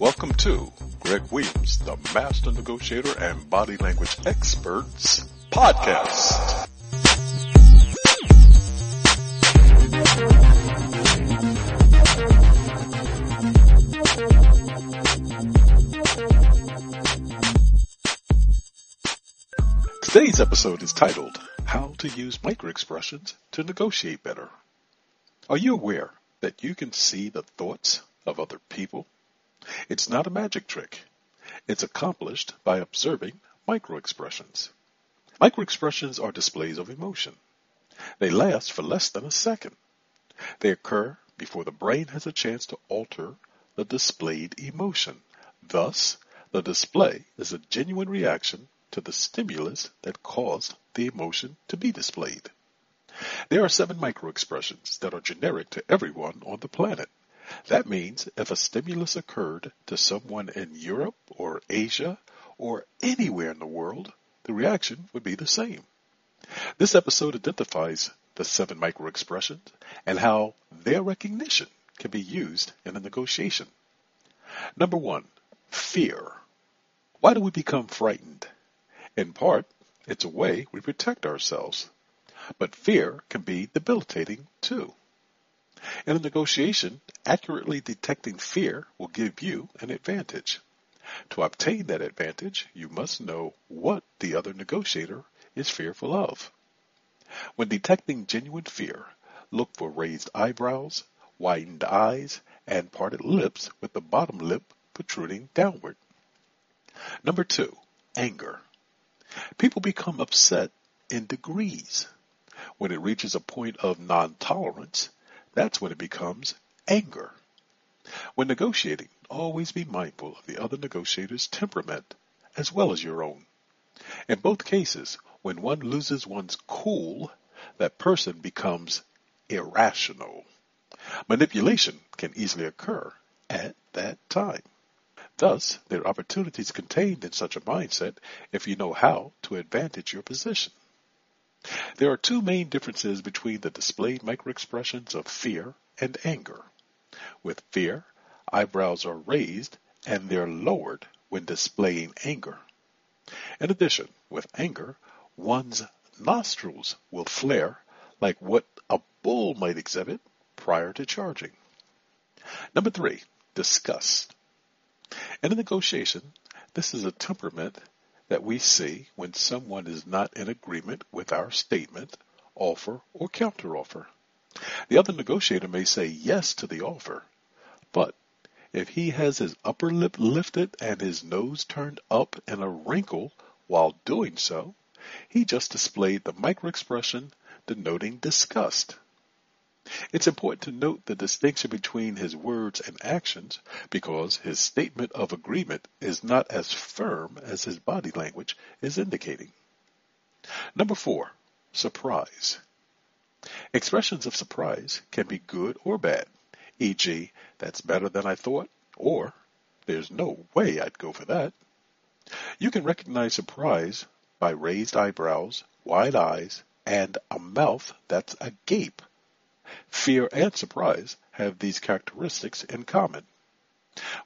Welcome to Greg Williams, the Master Negotiator and Body Language Experts Podcast. Today's episode is titled How to Use Microexpressions to Negotiate Better. Are you aware that you can see the thoughts of other people? It's not a magic trick. It's accomplished by observing microexpressions. Microexpressions are displays of emotion. They last for less than a second. They occur before the brain has a chance to alter the displayed emotion. Thus, the display is a genuine reaction to the stimulus that caused the emotion to be displayed. There are seven microexpressions that are generic to everyone on the planet. That means if a stimulus occurred to someone in Europe or Asia or anywhere in the world, the reaction would be the same. This episode identifies the seven microexpressions and how their recognition can be used in a negotiation. Number one, fear. Why do we become frightened? In part, it's a way we protect ourselves. But fear can be debilitating too. In a negotiation, accurately detecting fear will give you an advantage. To obtain that advantage, you must know what the other negotiator is fearful of. When detecting genuine fear, look for raised eyebrows, widened eyes, and parted lips with the bottom lip protruding downward. Number two, anger. People become upset in degrees. When it reaches a point of non-tolerance, that's when it becomes anger. When negotiating, always be mindful of the other negotiator's temperament as well as your own. In both cases, when one loses one's cool, that person becomes irrational. Manipulation can easily occur at that time. Thus, there are opportunities contained in such a mindset if you know how to advantage your position. There are two main differences between the displayed microexpressions of fear and anger. With fear, eyebrows are raised and they're lowered when displaying anger. In addition, with anger, one's nostrils will flare like what a bull might exhibit prior to charging. Number three, disgust. In a negotiation, this is a temperament that we see when someone is not in agreement with our statement, offer, or counteroffer. The other negotiator may say yes to the offer, but if he has his upper lip lifted and his nose turned up in a wrinkle while doing so, he just displayed the microexpression denoting disgust. It's important to note the distinction between his words and actions because his statement of agreement is not as firm as his body language is indicating. Number four, surprise. Expressions of surprise can be good or bad, e.g., that's better than I thought, or there's no way I'd go for that. You can recognize surprise by raised eyebrows, wide eyes, and a mouth that's agape Fear and surprise have these characteristics in common.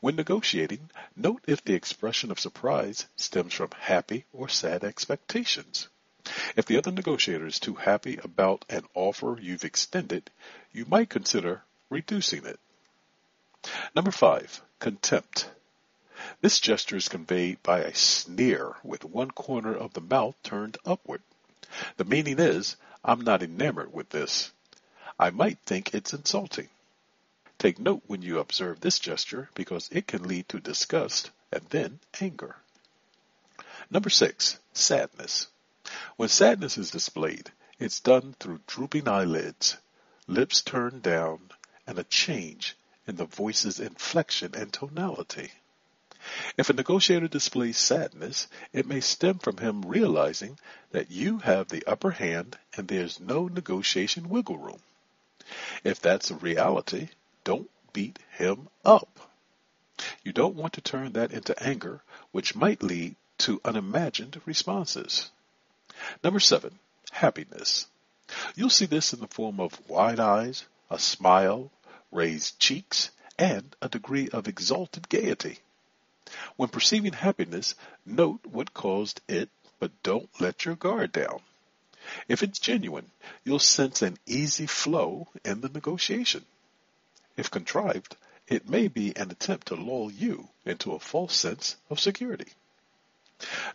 When negotiating, note if the expression of surprise stems from happy or sad expectations. If the other negotiator is too happy about an offer you've extended, you might consider reducing it. Number five, contempt. This gesture is conveyed by a sneer with one corner of the mouth turned upward. The meaning is, I'm not enamored with this. I might think it's insulting. Take note when you observe this gesture because it can lead to disgust and then anger. Number six, sadness. When sadness is displayed, it's done through drooping eyelids, lips turned down, and a change in the voice's inflection and tonality. If a negotiator displays sadness, it may stem from him realizing that you have the upper hand and there's no negotiation wiggle room. If that's a reality, don't beat him up. You don't want to turn that into anger, which might lead to unimagined responses. Number seven, happiness. You'll see this in the form of wide eyes, a smile, raised cheeks, and a degree of exalted gaiety. When perceiving happiness, note what caused it, but don't let your guard down. If it's genuine, you'll sense an easy flow in the negotiation. If contrived, it may be an attempt to lull you into a false sense of security.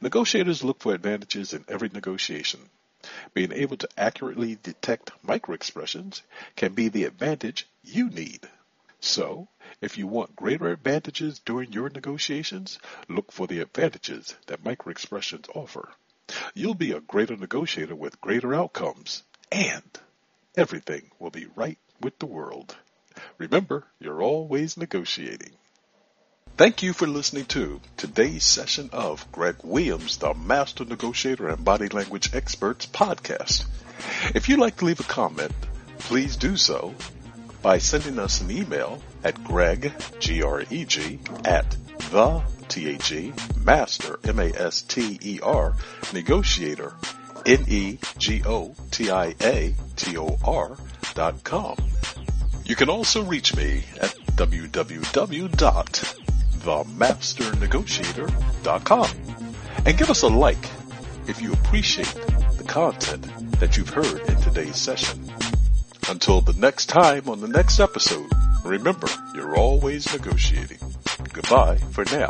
Negotiators look for advantages in every negotiation. Being able to accurately detect microexpressions can be the advantage you need. So, if you want greater advantages during your negotiations, look for the advantages that microexpressions offer. You'll be a greater negotiator with greater outcomes, and everything will be right with the world. Remember, you're always negotiating. Thank you for listening to today's session of Greg Williams, the Master Negotiator and Body Language Experts podcast. If you'd like to leave a comment, please do so by sending us an email at greg, G-R-E-G, at the, T-H-E, master, M-A-S-T-E-R, negotiator, N-E-G-O-T-I-A-T-O-R dot com. You can also reach me at www.themasternegotiator.com and give us a like if you appreciate the content that you've heard in today's session. Until the next time on the next episode, remember, you're always negotiating. Goodbye for now.